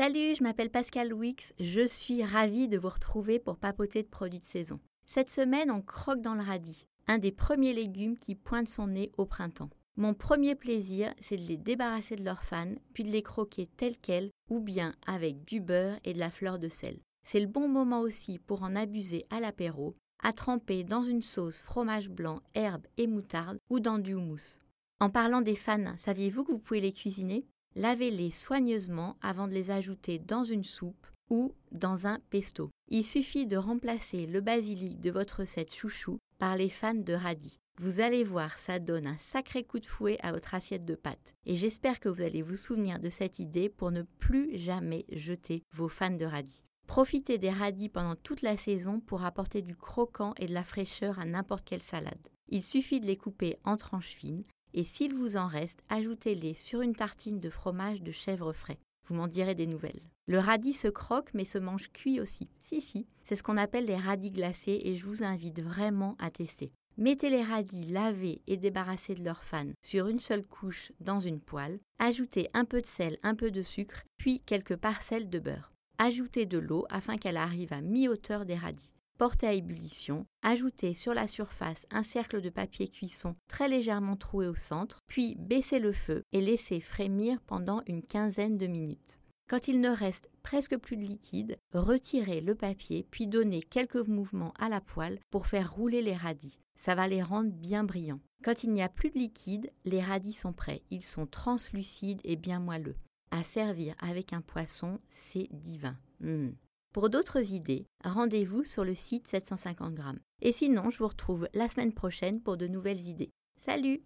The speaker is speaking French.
Salut, je m'appelle Pascal Wix, je suis ravie de vous retrouver pour papoter de produits de saison. Cette semaine, on croque dans le radis, un des premiers légumes qui pointe son nez au printemps. Mon premier plaisir, c'est de les débarrasser de leurs fans, puis de les croquer tels quels, ou bien avec du beurre et de la fleur de sel. C'est le bon moment aussi pour en abuser à l'apéro, à tremper dans une sauce fromage blanc, herbe et moutarde, ou dans du houmous. En parlant des fans, saviez-vous que vous pouvez les cuisiner? Lavez-les soigneusement avant de les ajouter dans une soupe ou dans un pesto. Il suffit de remplacer le basilic de votre recette chouchou par les fans de radis. Vous allez voir, ça donne un sacré coup de fouet à votre assiette de pâtes. Et j'espère que vous allez vous souvenir de cette idée pour ne plus jamais jeter vos fans de radis. Profitez des radis pendant toute la saison pour apporter du croquant et de la fraîcheur à n'importe quelle salade. Il suffit de les couper en tranches fines et s'il vous en reste, ajoutez-les sur une tartine de fromage de chèvre frais. Vous m'en direz des nouvelles. Le radis se croque mais se mange cuit aussi. Si, si, c'est ce qu'on appelle les radis glacés et je vous invite vraiment à tester. Mettez les radis lavés et débarrassés de leurs fans sur une seule couche dans une poêle. Ajoutez un peu de sel, un peu de sucre, puis quelques parcelles de beurre. Ajoutez de l'eau afin qu'elle arrive à mi-hauteur des radis. Portez à ébullition, ajoutez sur la surface un cercle de papier cuisson très légèrement troué au centre, puis baissez le feu et laissez frémir pendant une quinzaine de minutes. Quand il ne reste presque plus de liquide, retirez le papier puis donnez quelques mouvements à la poêle pour faire rouler les radis. Ça va les rendre bien brillants. Quand il n'y a plus de liquide, les radis sont prêts. Ils sont translucides et bien moelleux. À servir avec un poisson, c'est divin. Mmh. Pour d'autres idées, rendez-vous sur le site 750 grammes. Et sinon, je vous retrouve la semaine prochaine pour de nouvelles idées. Salut